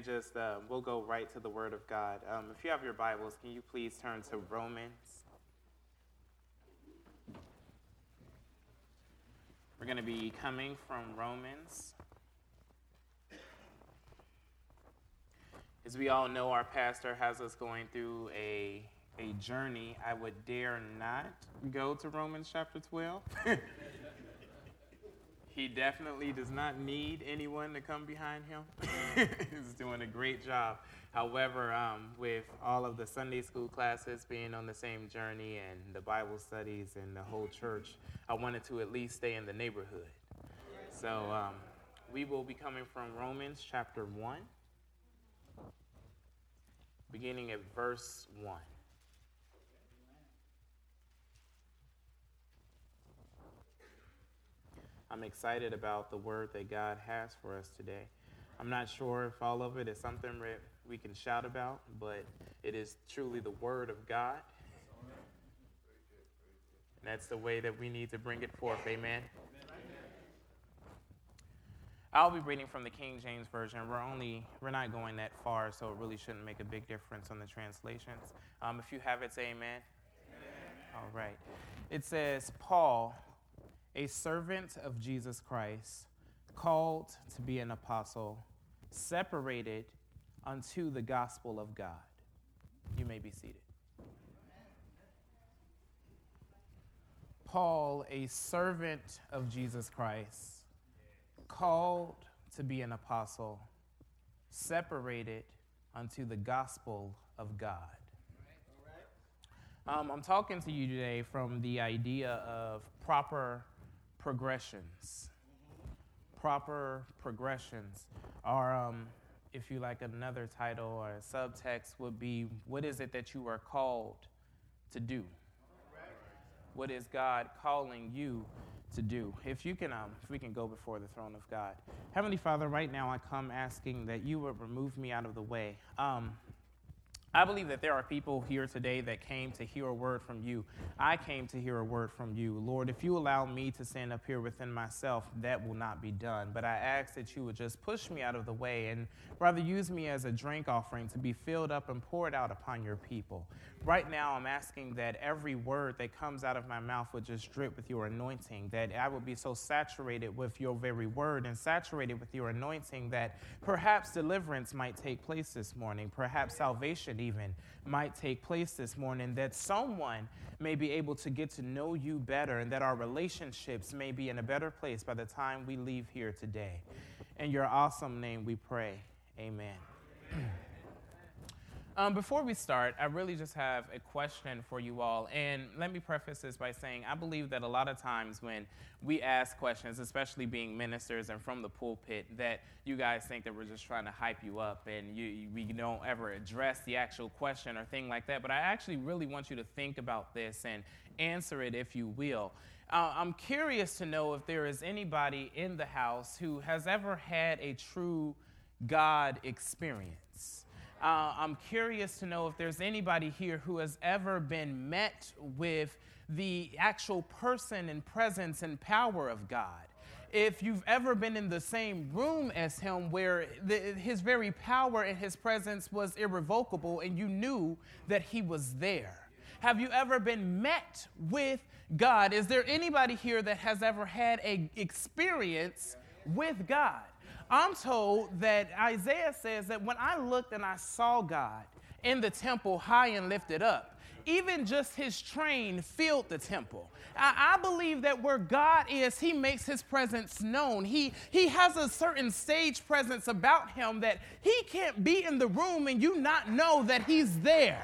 just uh, we'll go right to the Word of God. Um, if you have your Bibles, can you please turn to Romans? We're going to be coming from Romans. As we all know, our pastor has us going through a, a journey. I would dare not go to Romans chapter 12. He definitely does not need anyone to come behind him. He's doing a great job. However, um, with all of the Sunday school classes being on the same journey and the Bible studies and the whole church, I wanted to at least stay in the neighborhood. So um, we will be coming from Romans chapter 1, beginning at verse 1. I'm excited about the word that God has for us today. I'm not sure if all of it is something we can shout about, but it is truly the word of God. And that's the way that we need to bring it forth. Amen. I'll be reading from the King James Version. We're only, we're not going that far, so it really shouldn't make a big difference on the translations. Um, if you have it, say amen. amen. All right. It says, Paul a servant of Jesus Christ, called to be an apostle, separated unto the gospel of God. You may be seated. Paul, a servant of Jesus Christ, called to be an apostle, separated unto the gospel of God. Um, I'm talking to you today from the idea of proper progressions. Proper progressions are, um, if you like, another title or a subtext would be what is it that you are called to do? What is God calling you to do? If you can, um, if we can go before the throne of God. Heavenly Father, right now I come asking that you would remove me out of the way. Um, I believe that there are people here today that came to hear a word from you. I came to hear a word from you. Lord, if you allow me to stand up here within myself, that will not be done. But I ask that you would just push me out of the way and rather use me as a drink offering to be filled up and poured out upon your people. Right now, I'm asking that every word that comes out of my mouth would just drip with your anointing, that I would be so saturated with your very word and saturated with your anointing that perhaps deliverance might take place this morning, perhaps salvation even might take place this morning, that someone may be able to get to know you better and that our relationships may be in a better place by the time we leave here today. In your awesome name we pray. Amen. Um, before we start, I really just have a question for you all. And let me preface this by saying I believe that a lot of times when we ask questions, especially being ministers and from the pulpit, that you guys think that we're just trying to hype you up and you, we don't ever address the actual question or thing like that. But I actually really want you to think about this and answer it if you will. Uh, I'm curious to know if there is anybody in the house who has ever had a true God experience. Uh, I'm curious to know if there's anybody here who has ever been met with the actual person and presence and power of God. If you've ever been in the same room as Him where the, His very power and His presence was irrevocable and you knew that He was there. Have you ever been met with God? Is there anybody here that has ever had an experience with God? I'm told that Isaiah says that when I looked and I saw God in the temple high and lifted up, even just his train filled the temple. I, I, believe that where God is, he makes his presence known. He, he has a certain stage presence about him that he can't be in the room and you not know that he's there.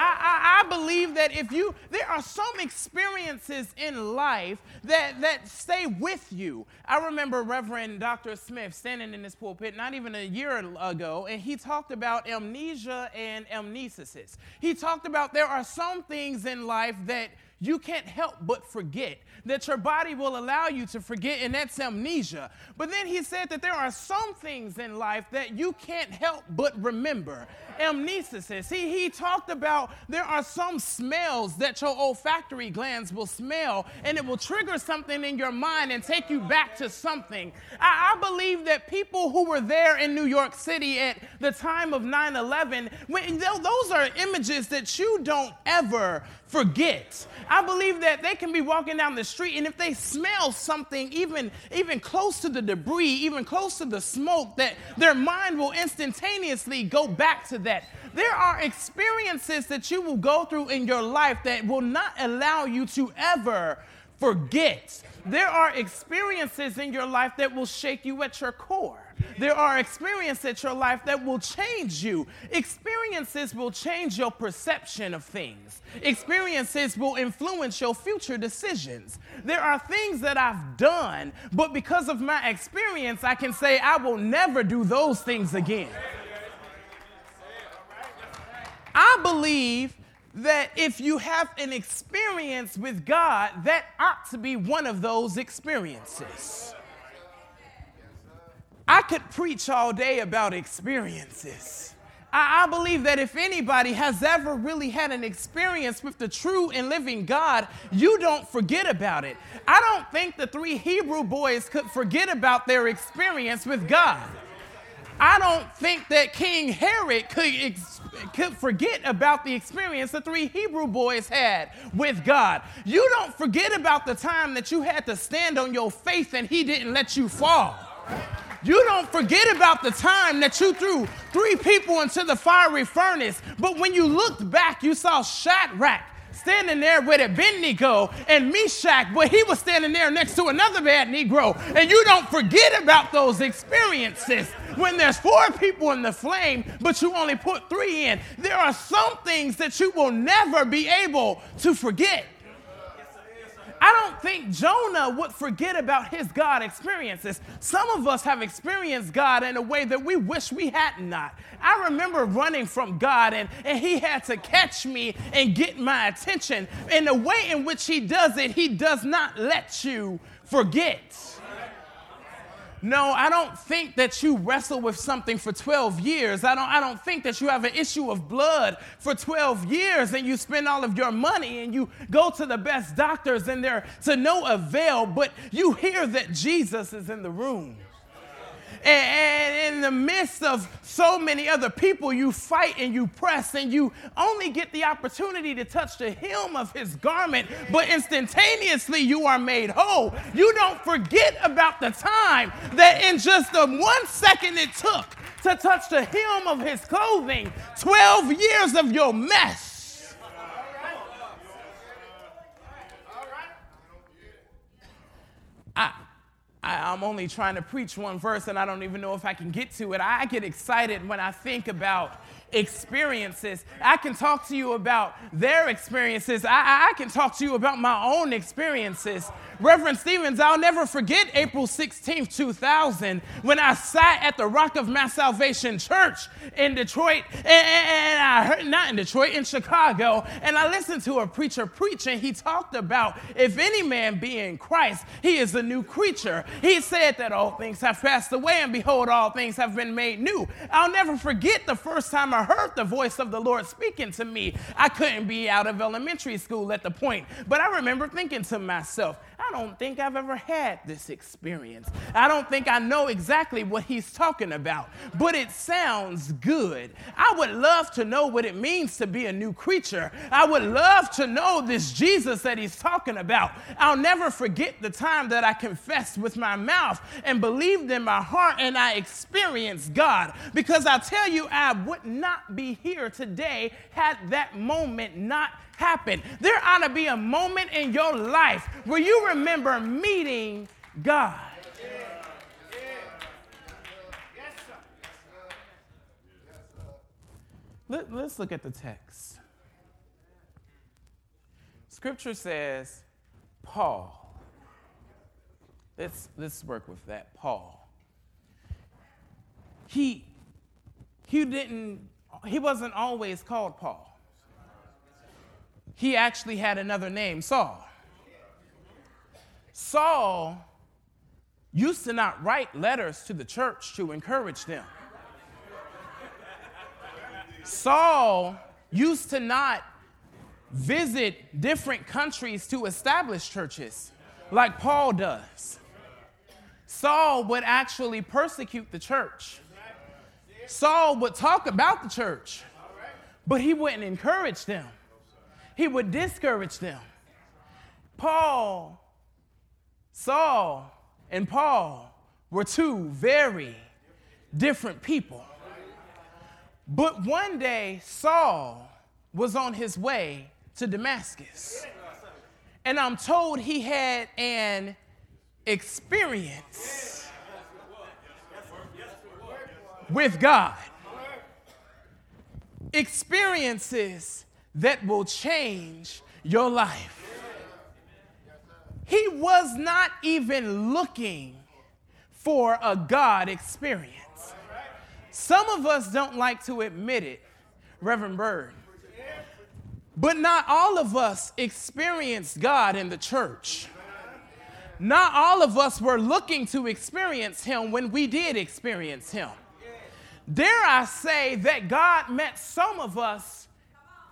I, I, I, believe that if you, there are some experiences in life that, that stay with you. I remember Reverend Dr. Smith standing in this pulpit not even a year ago, and he talked about amnesia and amnesis. He talked about there are some things in life that you can't help but forget, that your body will allow you to forget, and that's amnesia. But then he said that there are some things in life that you can't help but remember. Amnesis. He, he talked about there are some smells that your olfactory glands will smell, and it will trigger something in your mind and take you back to something. I, I believe that people who were there in New York City at the time of 9 11, those are images that you don't ever forget. I believe that they can be walking down the street and if they smell something even even close to the debris, even close to the smoke that their mind will instantaneously go back to that. There are experiences that you will go through in your life that will not allow you to ever forget. There are experiences in your life that will shake you at your core. There are experiences in your life that will change you. Experiences will change your perception of things. Experiences will influence your future decisions. There are things that I've done, but because of my experience, I can say I will never do those things again. I believe that if you have an experience with God, that ought to be one of those experiences. I could preach all day about experiences. I, I, believe that if anybody has ever really had an experience with the true and living God, you don't forget about it. I don't think the three Hebrew boys could forget about their experience with God. I don't think that King Herod could, ex- could forget about the experience the three Hebrew boys had with God. You don't forget about the time that you had to stand on your faith and he didn't let you fall. You don't forget about the time that you threw three people into the fiery furnace, but when you looked back, you saw Shadrach standing there with Abednego and Meshach, but he was standing there next to another bad Negro. And you don't forget about those experiences when there's four people in the flame, but you only put three in. There are some things that you will never be able to forget. I don't think Jonah would forget about his God experiences. Some of us have experienced God in a way that we wish we had not. I remember running from God and, and he had to catch me and get my attention. In the way in which he does it, he does not let you forget. No, I don't think that you wrestle with something for 12 years. I don't, I don't think that you have an issue of blood for 12 years and you spend all of your money and you go to the best doctors and they're to no avail, but you hear that Jesus is in the room. And, in the midst of so many other people, you fight and you press, and you only get the opportunity to touch the hem of his garment, but instantaneously you are made whole. You don't forget about the time that in just the one second it took to touch the hem of his clothing, 12 years of your mess I, am only trying to preach one verse and I don't even know if I can get to it. I get excited when I think about experiences. I can talk to you about their experiences. I, I, can talk to you about my own experiences. Reverend Stevens, I'll never forget April 16th, 2000, when I sat at the Rock of Mass Salvation Church in Detroit, and, and I heard, not in Detroit, in Chicago, and I listened to a preacher preach, and he talked about if any man be in Christ, he is a new creature. He said that all things have passed away, and behold, all things have been made new. I'll never forget the first time I heard the voice of the Lord speaking to me. I couldn't be out of elementary school at the point, but I remember thinking to myself, I don't think I've ever had this experience. I don't think I know exactly what he's talking about, but it sounds good. I would love to know what it means to be a new creature. I would love to know this Jesus that he's talking about. I'll never forget the time that I confessed with my mouth and believed in my heart and I experienced God. Because I tell you, I would not be here today had that moment not happened. There ought to be a moment in your life where you remember meeting God. Let, us look at the text. Scripture says, Paul. Let's, let's work with that. Paul. He, he didn't, he wasn't always called Paul. he actually had another name, Saul. Saul used to not write letters to the church to encourage them. Saul used to not visit different countries to establish churches like Paul does. Saul would actually persecute the church. Saul would talk about the church, but he wouldn't encourage them. He would discourage them. Paul, Saul, and Paul were two very different people. But one day, Saul was on his way to Damascus. And I'm told he had an experience with God. Experiences that will change your life. He was not even looking for a God experience. Some of us don't like to admit it, Reverend Bird. But not all of us experienced God in the church. Not all of us were looking to experience Him when we did experience Him. Dare I say that God met some of us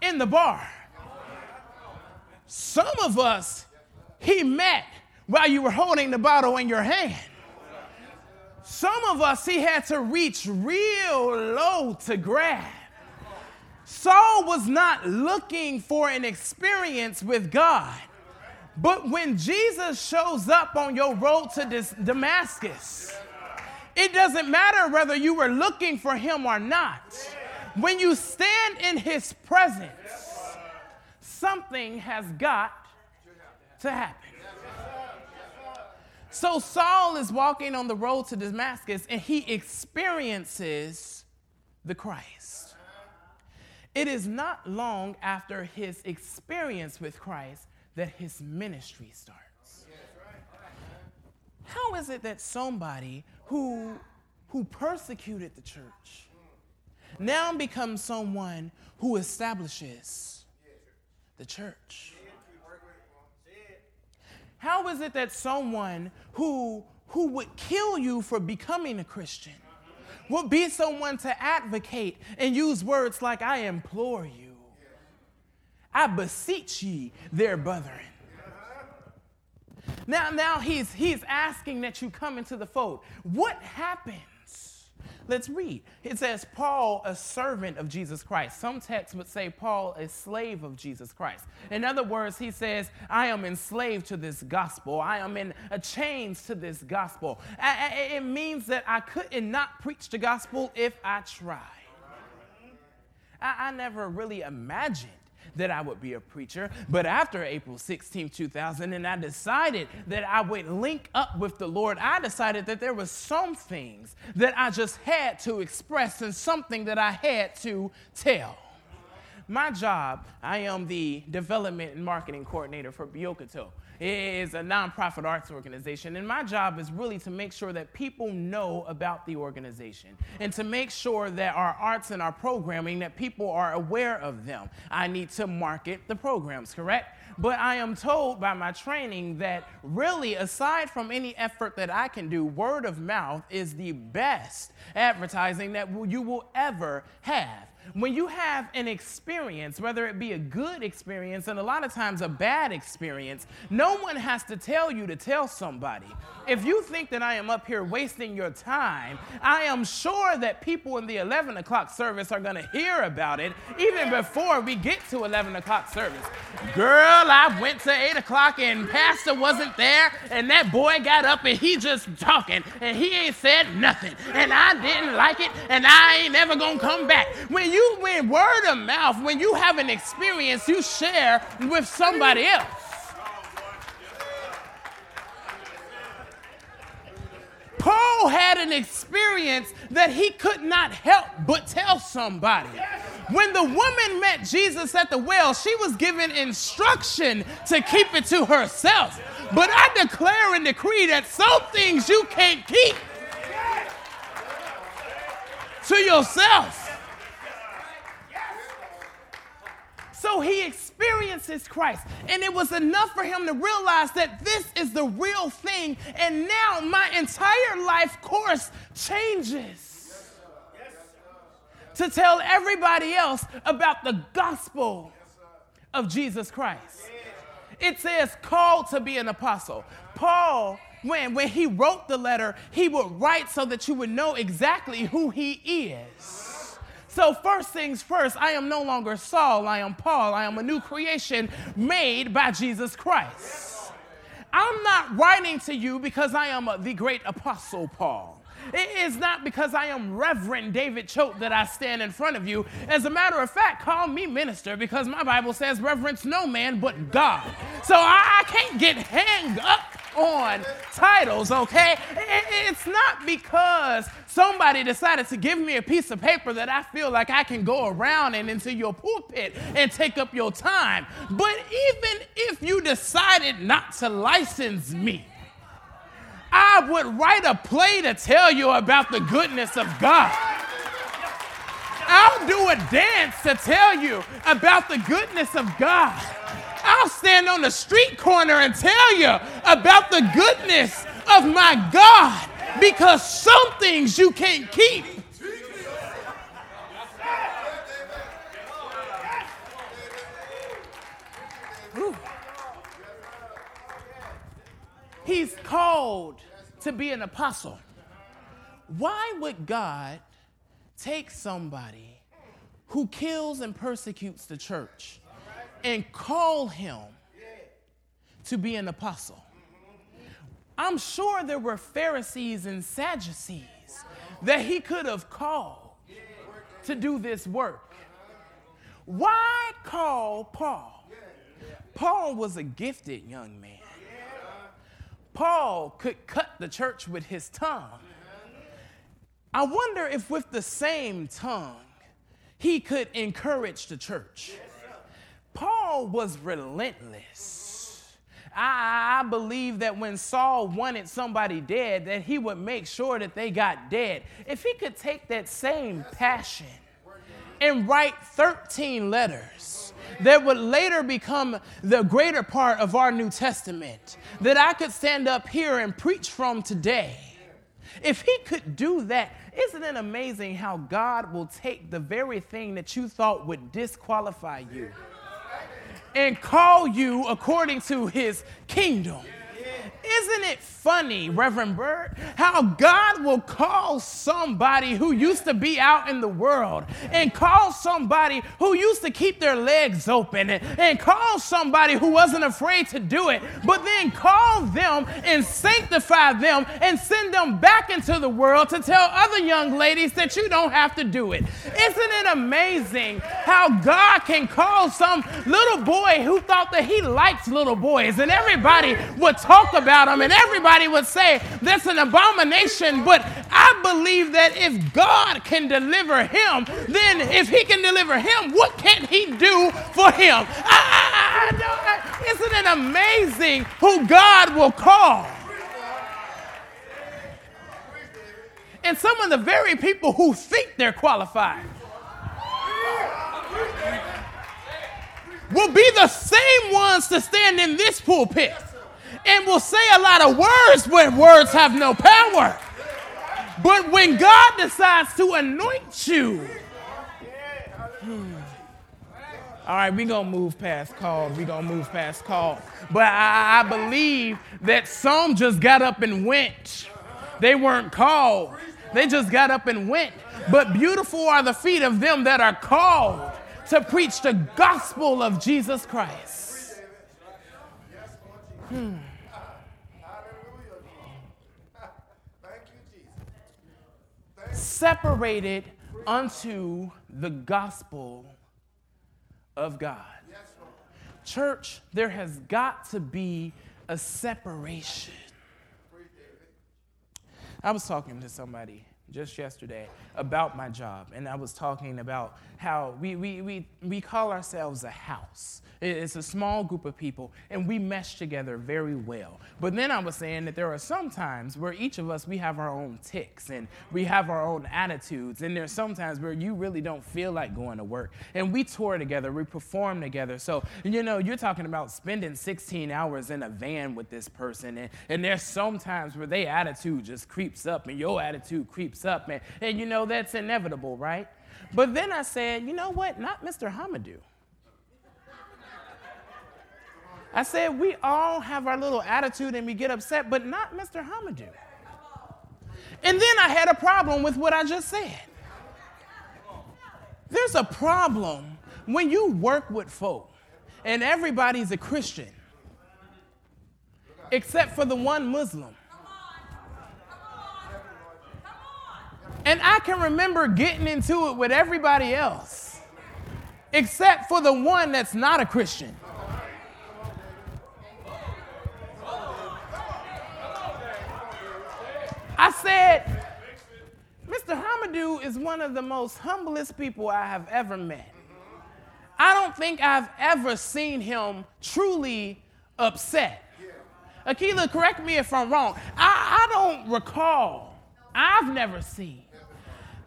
in the bar? Some of us He met while you were holding the bottle in your hand. Some of us He had to reach real low to grab. Saul was not looking for an experience with God. But when Jesus shows up on your road to Damascus, it doesn't matter whether you were looking for him or not. When you stand in his presence, something has got to happen. So Saul is walking on the road to Damascus and he experiences the Christ. It is not long after his experience with Christ that his ministry starts. How is it that somebody who, who persecuted the church now becomes someone who establishes the church? How is it that someone who, who would kill you for becoming a Christian would be someone to advocate and use words like, I implore you, I beseech ye, their brethren. Now, now he's, he's asking that you come into the fold. What happens? Let's read. It says, Paul, a servant of Jesus Christ. Some texts would say, Paul, a slave of Jesus Christ. In other words, he says, I am enslaved to this gospel. I am in a chains to this gospel. It means that I couldn't not preach the gospel if I tried. I, I never really imagined that I would be a preacher. But after April 16, 2000, and I decided that I would link up with the Lord, I decided that there were some things that I just had to express and something that I had to tell. My job, I am the development and marketing coordinator for Bi-Okoto is a nonprofit arts organization, and my job is really to make sure that people know about the organization and to make sure that our arts and our programming that people are aware of them. I need to market the programs, correct? But I am told by my training that really, aside from any effort that I can do, word of mouth is the best advertising that you will ever have when you have an experience, whether it be a good experience and a lot of times a bad experience, no one has to tell you to tell somebody. If you think that I am up here wasting your time, I am sure that people in the 11 o'clock service are going to hear about it even before we get to 11 o'clock service. Girl, I went to 8 o'clock and Pastor wasn't there, and that boy got up and he just talking, and he ain't said nothing, and I didn't like it, and I ain't never going to come back. When you, when word of mouth, when you have an experience, you share with somebody mm. else. Paul had an experience that he could not help but tell somebody. When the woman met Jesus at the well, she was given instruction to keep it to herself. But I declare and decree that some things you can't keep to yourself. So he experiences Christ. And it was enough for him to realize that this is the real thing. And now my entire life course changes to tell everybody else about the gospel of Jesus Christ. It says, called to be an apostle. Paul, when, when he wrote the letter, he would write so that you would know exactly who he is. So, first things first, I am no longer Saul, I am Paul. I am a new creation made by Jesus Christ. I'm not writing to you because I am the great apostle Paul. It is not because I am Reverend David Choate that I stand in front of you. As a matter of fact, call me minister because my Bible says reverence no man but God. So I, I can't get hung up on titles, okay? It's not because somebody decided to give me a piece of paper that I feel like I can go around and into your pulpit and take up your time. But even if you decided not to license me, I would write a play to tell you about the goodness of God. I'll do a dance to tell you about the goodness of God. I'll stand on the street corner and tell you about the goodness of my God because some things you can't keep. He's called to be an apostle. Why would God take somebody who kills and persecutes the church and call him to be an apostle? I'm sure there were Pharisees and Sadducees that he could have called to do this work. Why call Paul? Paul was a gifted young man. Paul could cut the church with his tongue. I wonder if, with the same tongue, he could encourage the church. Paul was relentless. I, I, believe that when Saul wanted somebody dead, that he would make sure that they got dead. If he could take that same passion and write 13 letters that would later become the greater part of our New Testament that I could stand up here and preach from today. If he could do that, isn't it amazing how God will take the very thing that you thought would disqualify you and call you according to his kingdom? Isn't it funny, Reverend Bird, how God will call somebody who used to be out in the world and call somebody who used to keep their legs open and, and call somebody who wasn't afraid to do it, but then call them and sanctify them and send them back into the world to tell other young ladies that you don't have to do it. Isn't it amazing how God can call some little boy who thought that he liked little boys and everybody would talk about and everybody Everybody would say that's an abomination, but I believe that if God can deliver him, then if he can deliver him, what can he do for him? I, I, I, isn't it amazing who God will call? And some of the very people who think they're qualified will be the same ones to stand in this pulpit and will say a lot of words when words have no power. But when God decides to anoint you, hmm. all right, we're going to move past called. We're going to move past called. But I, I believe that some just got up and went. They weren't called, they just got up and went. But beautiful are the feet of them that are called to preach the gospel of Jesus Christ. Separated unto the gospel of God. Church, there has got to be a separation. I was talking to somebody just yesterday about my job, and I was talking about how we, we, we, we call ourselves a house. It's a small group of people, and we mesh together very well. But then I was saying that there are some times where each of us, we have our own tics, and we have our own attitudes, and there's sometimes where you really don't feel like going to work. And we tour together, we perform together. So, you know, you're talking about spending 16 hours in a van with this person, and, and there's sometimes where their attitude just creeps up, and your attitude creeps up, and, and you know, that's inevitable, right? But then I said, you know what? Not Mr. Hamadou. I said, we all have our little attitude and we get upset, but not Mr. Hamadou. And then I had a problem with what I just said. There's a problem when you work with folk and everybody's a Christian, except for the one Muslim. And I can remember getting into it with everybody else, except for the one that's not a Christian. I said, Mr. Hamadou is one of the most humblest people I have ever met. I don't think I've ever seen him truly upset. Akila, correct me if I'm wrong. I, I don't recall, I've never seen.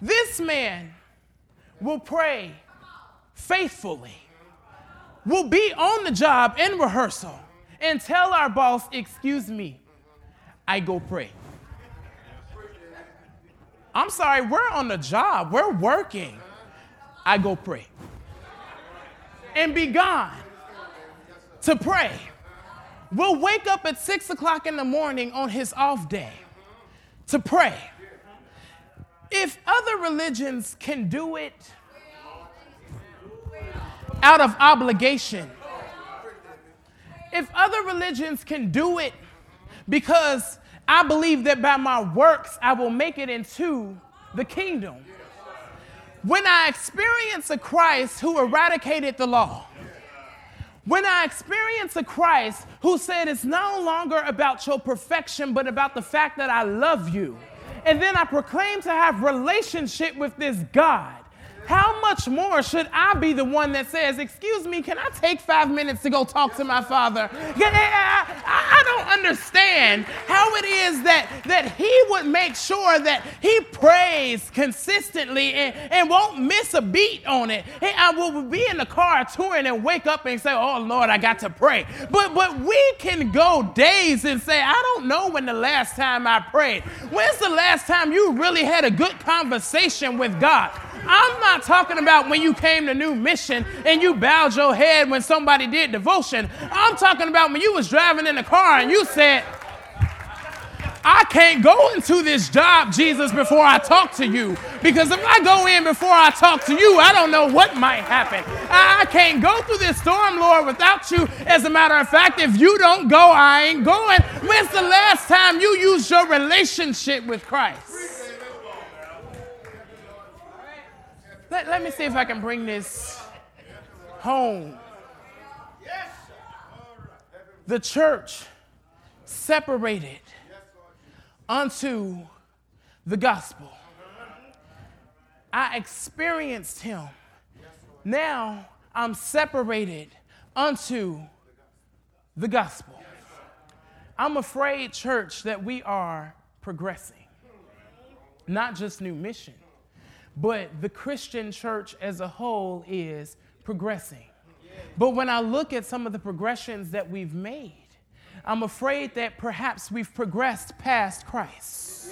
This man will pray faithfully, will be on the job in rehearsal, and tell our boss, Excuse me, I go pray. I'm sorry, we're on the job, we're working. I go pray. And be gone to pray. We'll wake up at six o'clock in the morning on his off day to pray. If other religions can do it out of obligation, if other religions can do it because I believe that by my works I will make it into the kingdom. When I experience a Christ who eradicated the law, when I experience a Christ who said it's no longer about your perfection, but about the fact that I love you, and then I proclaim to have relationship with this God how much more should I be the one that says, Excuse me, can I take five minutes to go talk to my father? I, I don't understand how it is that, that he would make sure that he prays consistently and, and won't miss a beat on it. I will be in the car touring and wake up and say, Oh Lord, I got to pray. But, but we can go days and say, I don't know when the last time I prayed. When's the last time you really had a good conversation with God? I'm not talking about when you came to New Mission and you bowed your head when somebody did devotion. I'm talking about when you was driving in the car and you said, I can't go into this job, Jesus, before I talk to you. Because if I go in before I talk to you, I don't know what might happen. I can't go through this storm, Lord, without you. As a matter of fact, if you don't go, I ain't going. When's the last time you used your relationship with Christ? Let, let me see if I can bring this home. The church separated unto the gospel. I experienced him. Now I'm separated unto the gospel. I'm afraid, church, that we are progressing, not just new mission but the Christian church as a whole is progressing. But when I look at some of the progressions that we've made, I'm afraid that perhaps we've progressed past Christ.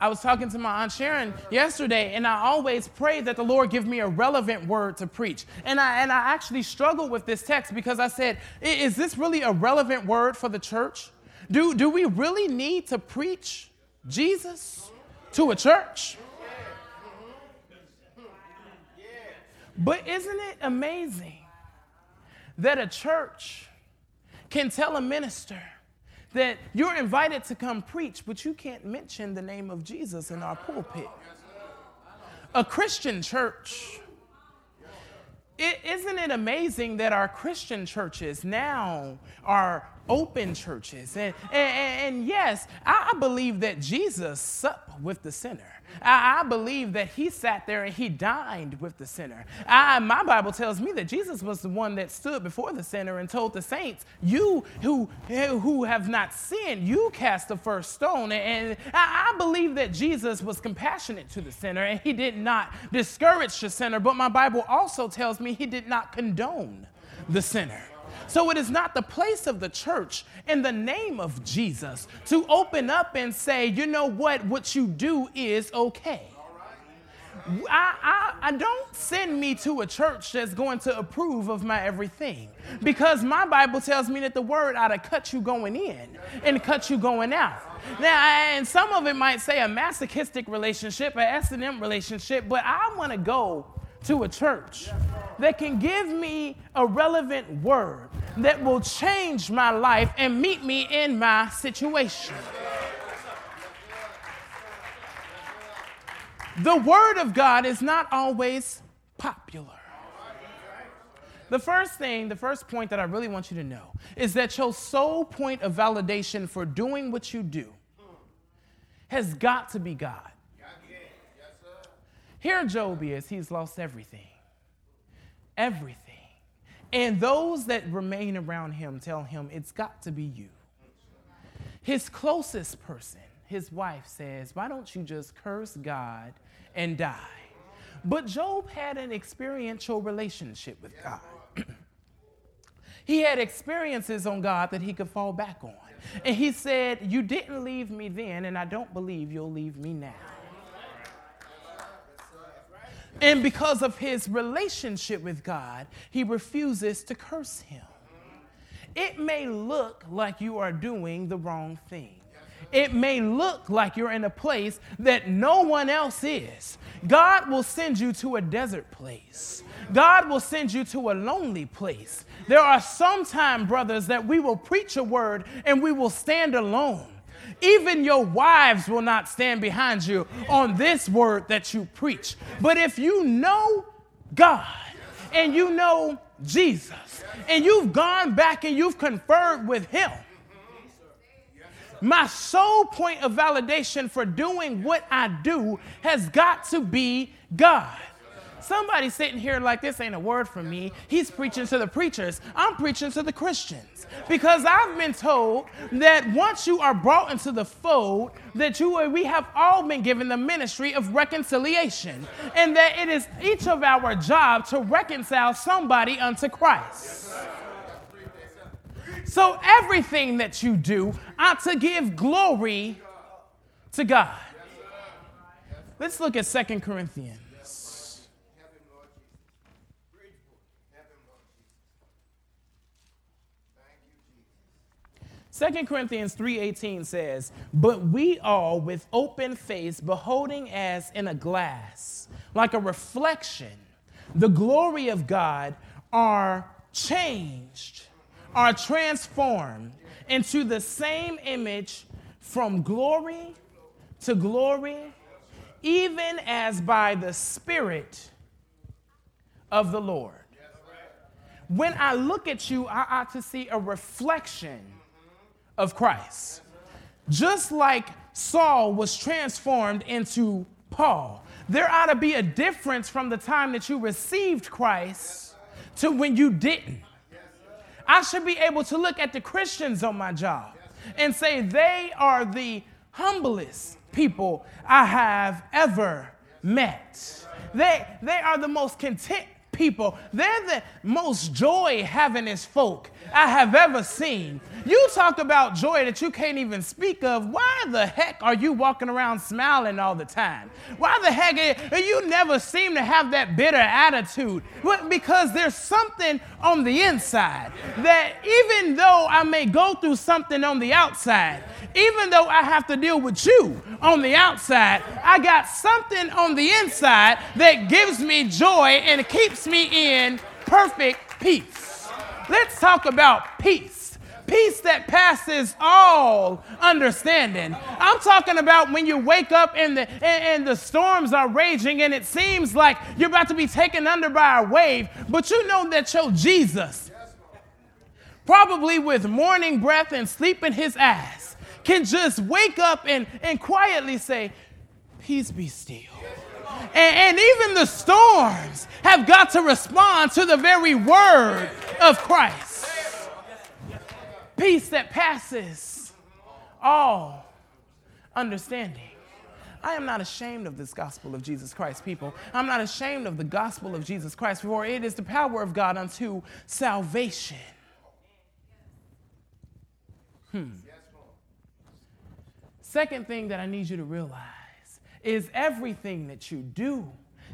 I was talking to my Aunt Sharon yesterday, and I always pray that the Lord give me a relevant word to preach. And I, and I actually struggled with this text because I said, Is this really a relevant word for the church? Do, do we really need to preach Jesus? To a church. But isn't it amazing that a church can tell a minister that you're invited to come preach, but you can't mention the name of Jesus in our pulpit? A Christian church. is not it amazing that our Christian churches now are open churches. And, and, and yes, I believe that Jesus supped with the sinner. I, believe that he sat there and he dined with the sinner. I, my Bible tells me that Jesus was the one that stood before the sinner and told the saints, You who, who have not sinned, you cast the first stone. And I believe that Jesus was compassionate to the sinner and he did not discourage the sinner. But my Bible also tells me he did not condone the sinner. So it is not the place of the church in the name of Jesus to open up and say, you know what, what you do is okay. I, I, I, don't send me to a church that's going to approve of my everything because my Bible tells me that the word ought to cut you going in and cut you going out. Now, and some of it might say a masochistic relationship, a S&M relationship, but I want to go to a church that can give me a relevant word that will change my life and meet me in my situation. The Word of God is not always popular. The first thing, the first point that I really want you to know is that your sole point of validation for doing what you do has got to be God. Here Job is, he's lost everything. Everything. And those that remain around him tell him, It's got to be you. His closest person, his wife, says, Why don't you just curse God and die? But Job had an experiential relationship with God. he had experiences on God that he could fall back on. And he said, You didn't leave me then, and I don't believe you'll leave me now. And because of his relationship with God, he refuses to curse him. It may look like you are doing the wrong thing. It may look like you're in a place that no one else is. God will send you to a desert place. God will send you to a lonely place. There are some time, brothers, that we will preach a word and we will stand alone. Even your wives will not stand behind you on this word that you preach. But if you know God and you know Jesus and you've gone back and you've conferred with Him, my sole point of validation for doing what I do has got to be God. Somebody sitting here like this ain't a word from me. He's preaching to the preachers. I'm preaching to the Christians. Because I've been told that once you are brought into the fold, that you we have all been given the ministry of reconciliation. And that it is each of our job to reconcile somebody unto Christ. So everything that you do ought to give glory to God. Let's look at Second Corinthians. 2 Corinthians 3:18 says, "But we all with open face beholding as in a glass, like a reflection, the glory of God are changed, are transformed into the same image from glory to glory, even as by the Spirit of the Lord." When I look at you, I ought to see a reflection of Christ. Just like Saul was transformed into Paul, there ought to be a difference from the time that you received Christ to when you didn't. I should be able to look at the Christians on my job and say they are the humblest people I have ever met. They, they are the most content people. They're the most joy havingest folk I have ever seen. You talk about joy that you can't even speak of. Why the heck are you walking around smiling all the time? Why the heck are you never seem to have that bitter attitude? Because there's something on the inside that even though I may go through something on the outside, even though I have to deal with you on the outside, I got something on the inside that gives me joy and keeps me in perfect peace. Let's talk about peace peace that passes all understanding. I'm talking about when you wake up and the, and, and, the storms are raging and it seems like you're about to be taken under by a wave, but you know that your Jesus probably with morning breath and sleep in his ass, can just wake up and, and quietly say, Peace be still. And, and even the storms have got to respond to the very word of Christ. Peace that passes all understanding. I am not ashamed of this gospel of Jesus Christ, people. I'm not ashamed of the gospel of Jesus Christ, for it is the power of God unto salvation. Hmm. Second thing that I need you to realize is everything that you do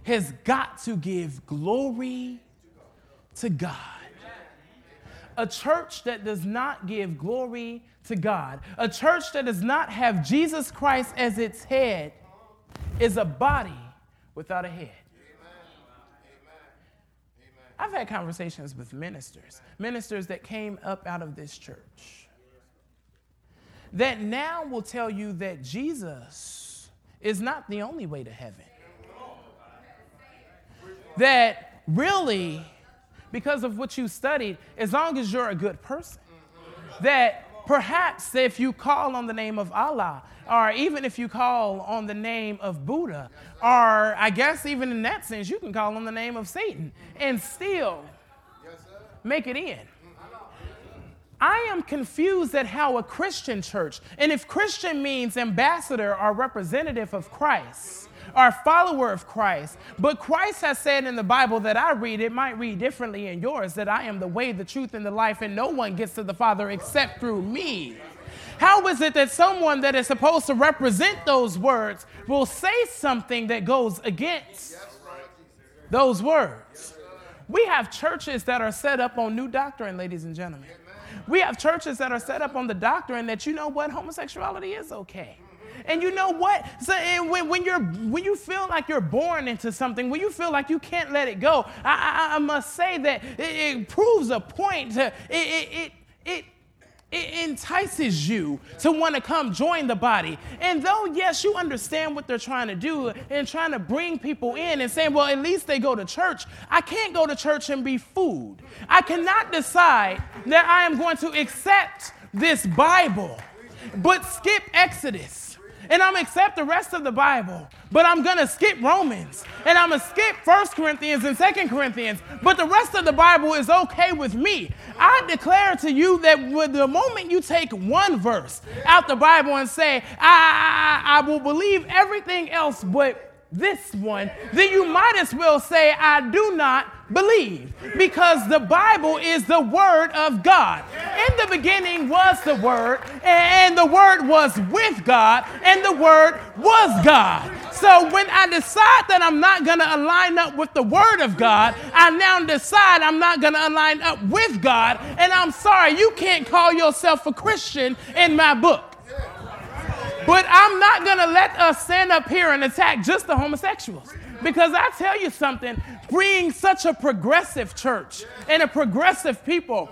has got to give glory to God. A church that does not give glory to God, a church that does not have Jesus Christ as its head, is a body without a head. I've had conversations with ministers, ministers that came up out of this church, that now will tell you that Jesus is not the only way to heaven. That really, because of what you studied, as long as you're a good person, that Perhaps if you call on the name of Allah, or even if you call on the name of Buddha, or I guess even in that sense, you can call on the name of Satan and still make it in. I am confused at how a Christian church, and if Christian means ambassador or representative of Christ, a follower of Christ. But Christ has said in the Bible that I read, it might read differently in yours, that I am the way, the truth, and the life, and no one gets to the Father except through me. How is it that someone that is supposed to represent those words will say something that goes against those words? We have churches that are set up on new doctrine, ladies and gentlemen. We have churches that are set up on the doctrine that you know what homosexuality is okay. And you know what? So when, when, you're when you feel like you're born into something, when you feel like you can't let it go, I, I, I must say that it, it, proves a point. To, it, it, it, it entices you to want to come join the body. And though, yes, you understand what they're trying to do and trying to bring people in and saying, well, at least they go to church, I can't go to church and be fooled. I cannot decide that I am going to accept this Bible, but skip Exodus and I'm gonna accept the rest of the Bible, but I'm gonna skip Romans and I'm gonna skip First Corinthians and Second Corinthians, but the rest of the Bible is okay with me. I declare to you that with the moment you take one verse out the Bible and say, I, I, I will believe everything else but this one, then you might as well say, I do not believe. Because the Bible is the Word of God. In the beginning was the Word, and the Word was with God, and the Word was God. So when I decide that I'm not going to align up with the Word of God, I now decide I'm not going to align up with God. And I'm sorry, you can't call yourself a Christian in my book. But I'm not going to let us stand up here and attack just the homosexuals. Because I tell you something, being such a progressive church and a progressive people,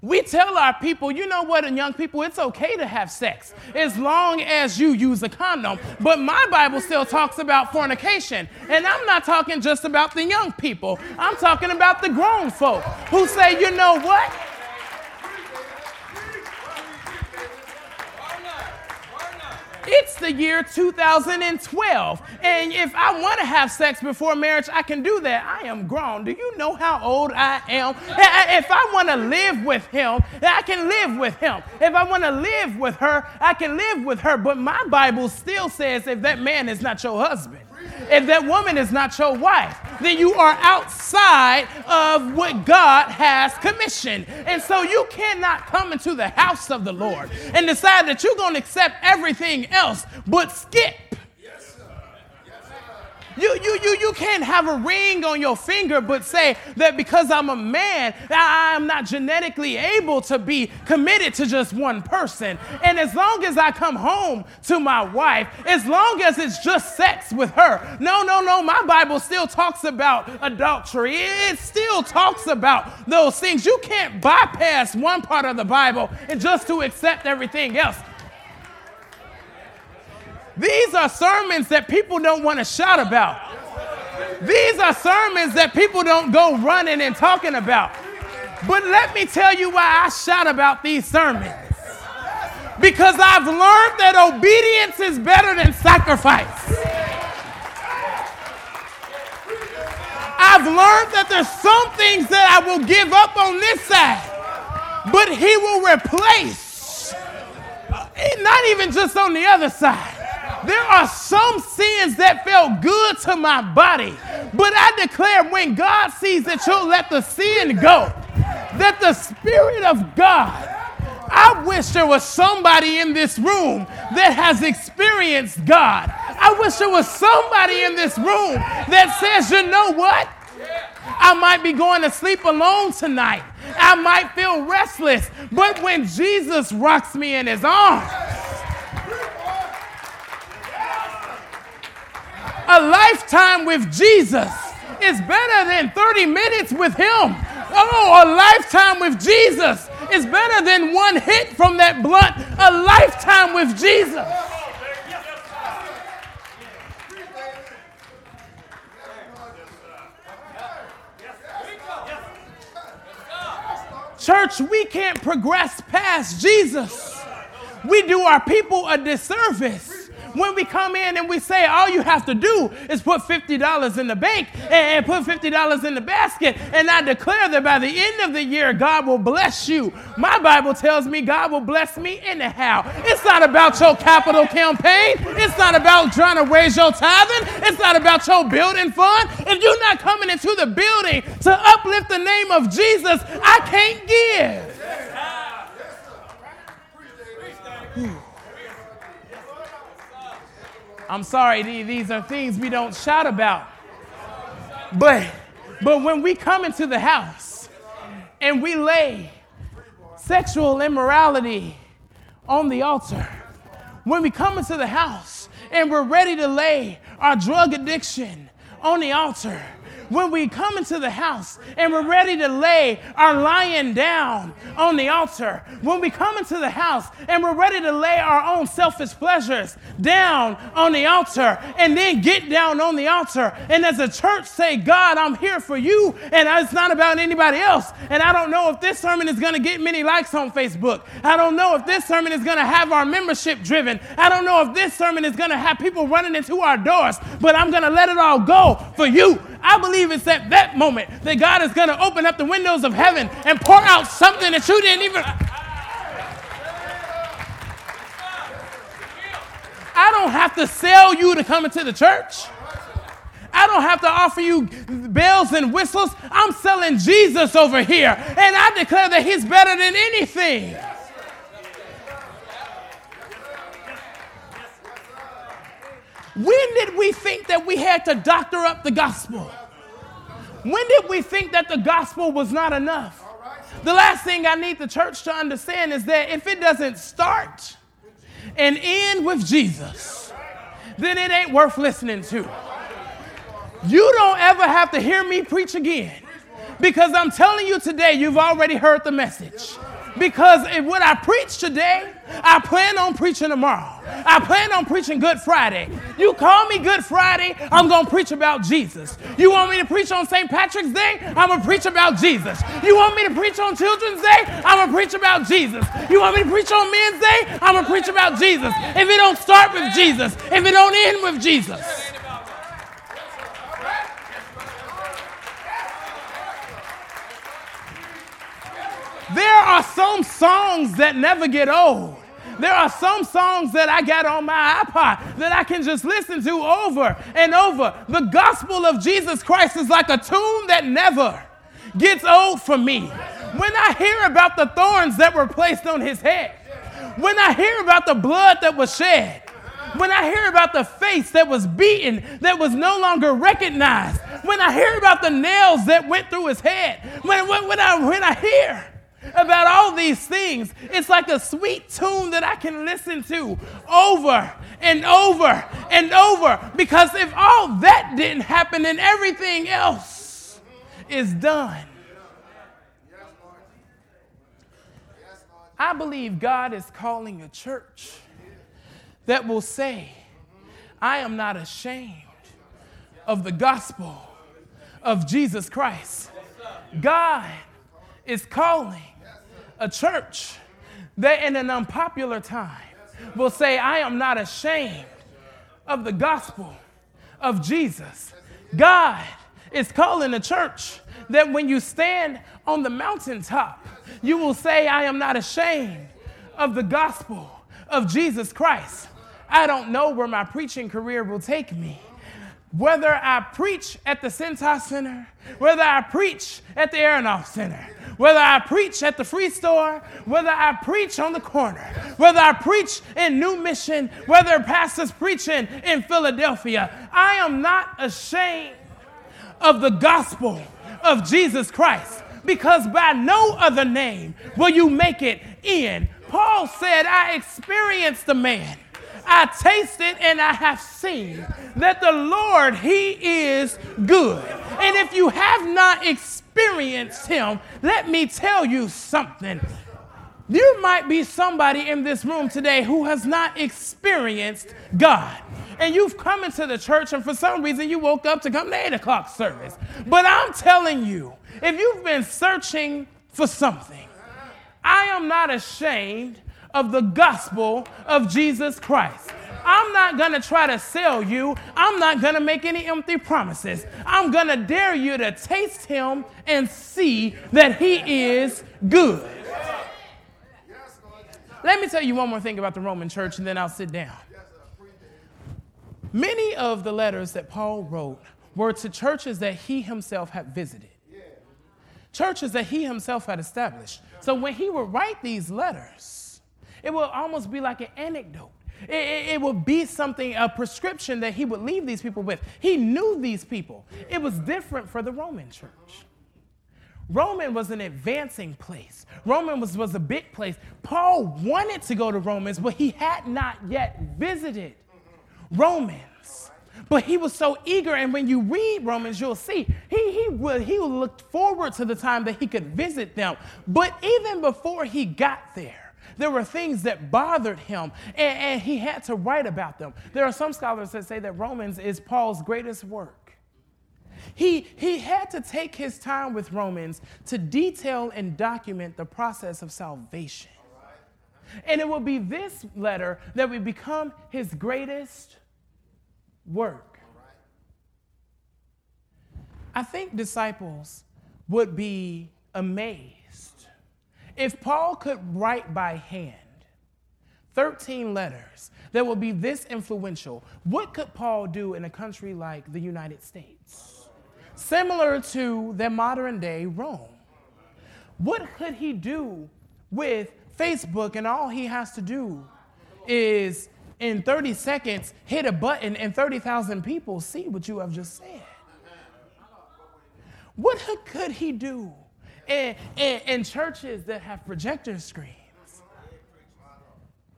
we tell our people, you know what, and young people, it's okay to have sex as long as you use a condom. But my Bible still talks about fornication. And I'm not talking just about the young people, I'm talking about the grown folk who say, you know what? It's the year 2012. And if I want to have sex before marriage, I can do that. I am grown. Do you know how old I am? If I want to live with him, I can live with him. If I want to live with her, I can live with her. But my Bible still says if that man is not your husband, if that woman is not your wife, then you are outside of what God has commissioned. And so you cannot come into the house of the Lord and decide that you're going to accept everything else but skip you, you, you, you can't have a ring on your finger, but say that because I'm a man, I, am not genetically able to be committed to just one person. And as long as I come home to my wife, as long as it's just sex with her, no, no, no, my Bible still talks about adultery. It still talks about those things. You can't bypass one part of the Bible and just to accept everything else. These are sermons that people don't want to shout about. These are sermons that people don't go running and talking about. But let me tell you why I shout about these sermons. Because I've learned that obedience is better than sacrifice. I've learned that there's some things that I will give up on this side, but He will replace, not even just on the other side. There are some sins that felt good to my body, but I declare when God sees that you'll let the sin go, that the Spirit of God, I wish there was somebody in this room that has experienced God. I wish there was somebody in this room that says, you know what? I might be going to sleep alone tonight. I might feel restless. But when Jesus rocks me in his arms, a lifetime with Jesus is better than 30 minutes with him. Oh, a lifetime with Jesus is better than one hit from that blunt. A lifetime with Jesus. Church, we can't progress past Jesus. We do our people a disservice when we come in and we say all you have to do is put $50 in the bank and, put $50 in the basket, and I declare that by the end of the year, God will bless you. My Bible tells me God will bless me anyhow. It's not about your capital campaign, it's not about trying to raise your tithing, it's not about your building fund. If you're not coming into the building to uplift the name of Jesus, I can't give. I'm sorry, these are things we don't shout about. But, but when we come into the house and we lay sexual immorality on the altar, when we come into the house and we're ready to lay our drug addiction on the altar, when we come into the house and we're ready to lay our lying down on the altar, when we come into the house and we're ready to lay our own selfish pleasures down on the altar and then get down on the altar and as a church say, God, I'm here for you and it's not about anybody else. And I don't know if this sermon is going to get many likes on Facebook. I don't know if this sermon is going to have our membership driven. I don't know if this sermon is going to have people running into our doors, but I'm going to let it all go for you. I believe it's at that moment that God is going to open up the windows of heaven and pour out something that you didn't even. I don't have to sell you to come into the church. I don't have to offer you bells and whistles. I'm selling Jesus over here. And I declare that He's better than anything. When did we think that we had to doctor up the gospel? When did we think that the gospel was not enough? The last thing I need the church to understand is that if it doesn't start and end with Jesus, then it ain't worth listening to. You don't ever have to hear me preach again because I'm telling you today, you've already heard the message. Because if what I preach today, I plan on preaching tomorrow. I plan on preaching Good Friday. You call me Good Friday, I'm going to preach about Jesus. You want me to preach on St. Patrick's Day? I'm going to preach about Jesus. You want me to preach on Children's Day? I'm going to preach about Jesus. You want me to preach on Men's Day? I'm going to preach about Jesus. If it don't start with Jesus, if it don't end with Jesus. There are some songs that never get old. There are some songs that I got on my iPod that I can just listen to over and over. The gospel of Jesus Christ is like a tune that never gets old for me. When I hear about the thorns that were placed on his head, when I hear about the blood that was shed, when I hear about the face that was beaten, that was no longer recognized, when I hear about the nails that went through his head, when, when, when I, when I hear about all these things. It's like a sweet tune that I can listen to over and over and over. Because if all that didn't happen, then everything else is done. I believe God is calling a church that will say, I am not ashamed of the gospel of Jesus Christ. God is calling a church that in an unpopular time will say, I am not ashamed of the gospel of Jesus. God is calling a church that when you stand on the mountaintop, you will say, I am not ashamed of the gospel of Jesus Christ. I don't know where my preaching career will take me. Whether I preach at the Cintas Center, whether I preach at the Aronoff Center, whether I preach at the free store, whether I preach on the corner, whether I preach in New Mission, whether pastor's preaching in Philadelphia, I am not ashamed of the gospel of Jesus Christ because by no other name will you make it in. Paul said, I experienced the man. I tasted and I have seen that the Lord, He is good. And if you have not experienced Him, let me tell you something. You might be somebody in this room today who has not experienced God. And you've come into the church, and for some reason you woke up to come to 8 o'clock service. But I'm telling you, if you've been searching for something, I am not ashamed of the gospel of Jesus Christ. I'm not to try to sell you. I'm not to make any empty promises. I'm to dare you to taste him and see that he is good. Let me tell you one more thing about the Roman church and then I'll sit down. Many of the letters that Paul wrote were to churches that he himself had visited, churches that he himself had established. So when he would write these letters, it would almost be like an anecdote. It, it, it, would be something, a prescription that he would leave these people with. He knew these people. It was different for the Roman church. Roman was an advancing place. Roman was, was a big place. Paul wanted to go to Romans, but he had not yet visited Romans. But he was so eager, and when you read Romans, you'll see he, he, would, he looked forward to the time that he could visit them. But even before he got there, there were things that bothered him, and, and he had to write about them. There are some scholars that say that Romans is Paul's greatest work. He, he had to take his time with Romans to detail and document the process of salvation. And it will be this letter that will become his greatest work. I think disciples would be amazed if Paul could write by hand 13 letters that would be this influential. What could Paul do in a country like the United States? Similar to the modern day Rome. What could he do with Facebook and all he has to do is in 30 seconds hit a button and 30,000 people see what you have just said. What could he do in, in, in churches that have projector screens?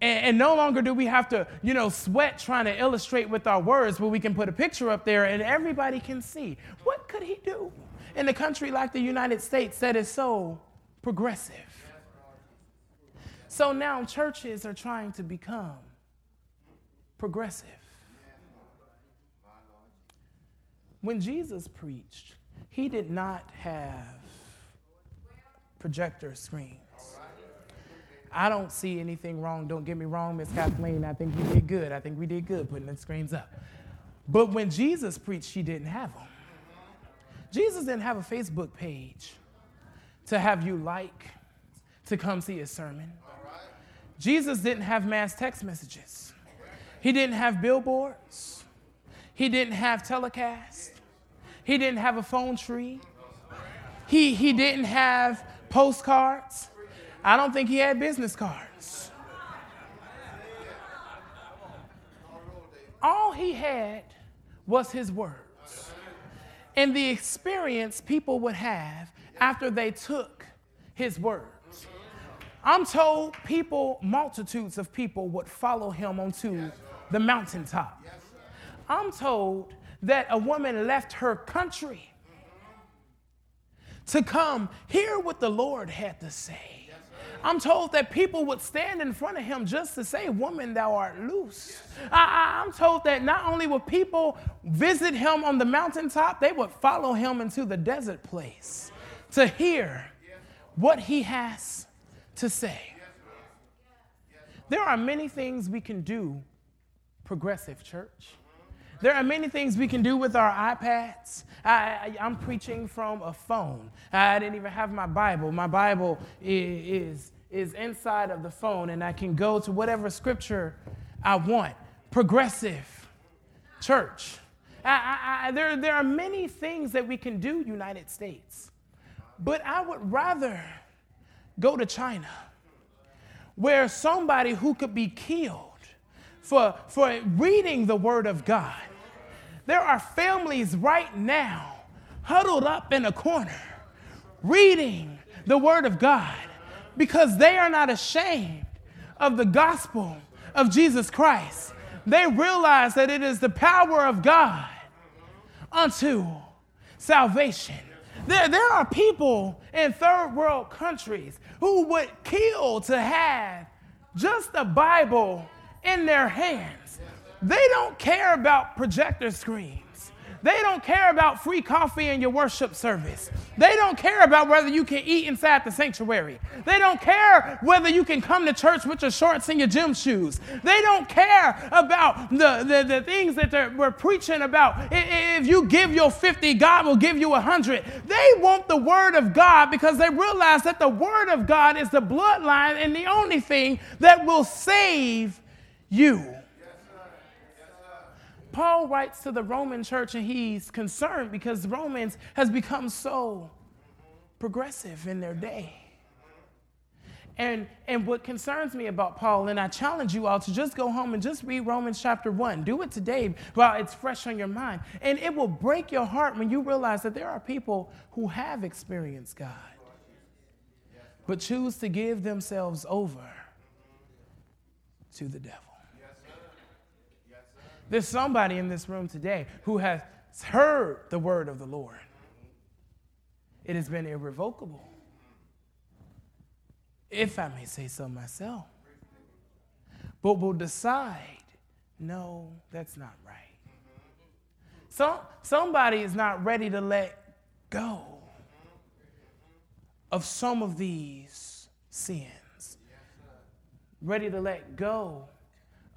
And, and, no longer do we have to, you know, sweat trying to illustrate with our words, but we can put a picture up there and everybody can see. What could he do in a country like the United States that is so progressive? So now churches are trying to become progressive. When Jesus preached, he did not have projector screens. I don't see anything wrong. Don't get me wrong, Miss Kathleen. I think we did good. I think we did good putting the screens up. But when Jesus preached, she didn't have them. Jesus didn't have a Facebook page to have you like to come see his sermon. Jesus didn't have mass text messages. He didn't have billboards. He didn't have telecast. He didn't have a phone tree. He, he didn't have postcards. I don't think he had business cards. All he had was his words and the experience people would have after they took his words. I'm told people, multitudes of people would follow him onto the mountaintop. I'm told that a woman left her country to come hear what the Lord had to say. I'm told that people would stand in front of him just to say, Woman, thou art loose. I, am told that not only would people visit him on the mountaintop, they would follow him into the desert place to hear what he has to say. There are many things we can do, progressive church. There are many things we can do with our iPads. I, am preaching from a phone. I didn't even have my Bible. My Bible is, is inside of the phone, and I can go to whatever scripture I want. Progressive church. I, I, there, there are many things that we can do, United States. But I would rather go to China, where somebody who could be killed for, for reading the Word of God there are families right now huddled up in a corner reading the Word of God because they are not ashamed of the gospel of Jesus Christ. They realize that it is the power of God unto salvation. There, there are people in third world countries who would kill to have just the Bible in their hands. They don't care about projector screens. They don't care about free coffee in your worship service. They don't care about whether you can eat inside the sanctuary. They don't care whether you can come to church with your shorts and your gym shoes. They don't care about the, the, the things that we're preaching about. If you give your 50, God will give you 100. They want the Word of God because they realize that the Word of God is the bloodline and the only thing that will save you. Paul writes to the Roman church and he's concerned because Romans has become so progressive in their day. And, and what concerns me about Paul, and I challenge you all to just go home and just read Romans chapter 1. Do it today while it's fresh on your mind. And it will break your heart when you realize that there are people who have experienced God, but choose to give themselves over to the devil. There's somebody in this room today who has heard the word of the Lord. It has been irrevocable, if I may say so myself. But will decide, no, that's not right. So, somebody is not ready to let go of some of these sins, ready to let go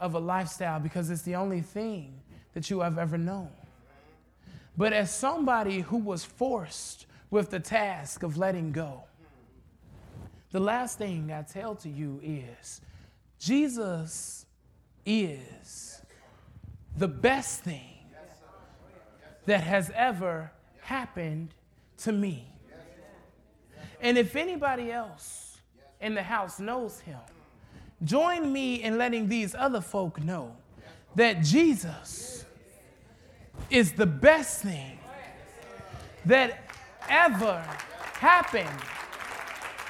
of a lifestyle because it's the only thing that you have ever known. But as somebody who was forced with the task of letting go, the last thing I tell to you is Jesus is the best thing that has ever happened to me. And if anybody else in the house knows him, Join me in letting these other folk know that Jesus is the best thing that ever happened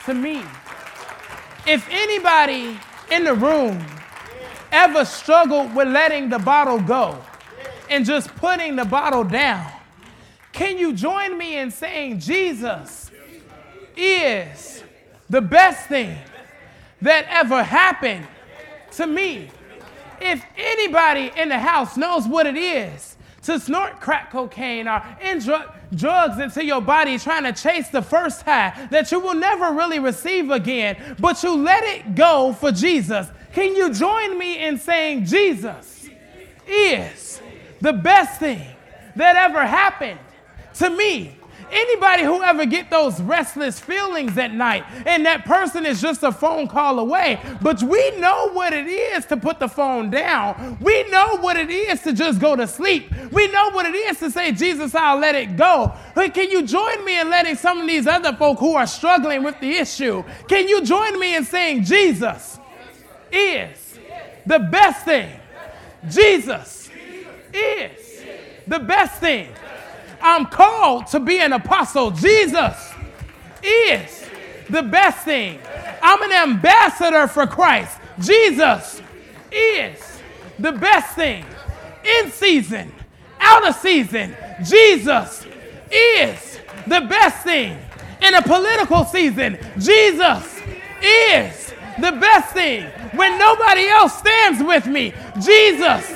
to me. If anybody in the room ever struggled with letting the bottle go and just putting the bottle down, can you join me in saying Jesus is the best thing that ever happened to me. If anybody in the house knows what it is to snort crack cocaine or in drugs into your body trying to chase the first high that you will never really receive again, but you let it go for Jesus, can you join me in saying Jesus is the best thing that ever happened to me? Anybody who ever get those restless feelings at night and that person is just a phone call away, but we know what it is to put the phone down. We know what it is to just go to sleep. We know what it is to say, Jesus, I'll let it go. But can you join me in letting some of these other folk who are struggling with the issue, can you join me in saying, Jesus is the best thing? Jesus is the best thing I'm called to be an apostle. Jesus is the best thing. I'm an ambassador for Christ. Jesus is the best thing. In season, out of season, Jesus is the best thing. In a political season, Jesus is the best thing. When nobody else stands with me, Jesus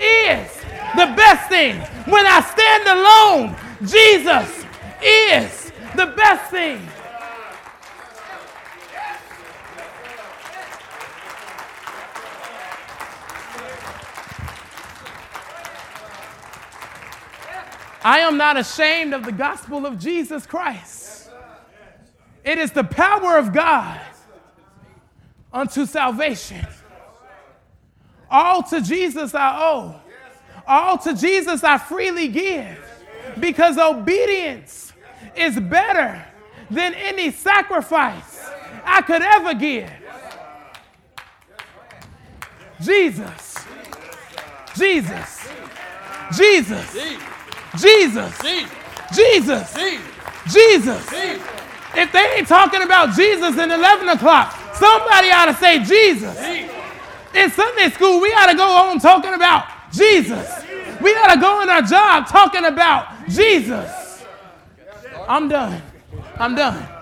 is the best thing When I stand alone, Jesus is the best thing. I am not ashamed of the gospel of Jesus Christ. It is the power of God unto salvation. All to Jesus I owe. All to Jesus I freely give. Because obedience is better than any sacrifice I could ever give. Jesus. Jesus. Jesus. Jesus. Jesus. Jesus. If they ain't talking about Jesus in 11 o'clock, somebody ought to say Jesus. In Sunday school, we ought to go home talking about Jesus. We got to go in our job talking about Jesus. I'm done. I'm done.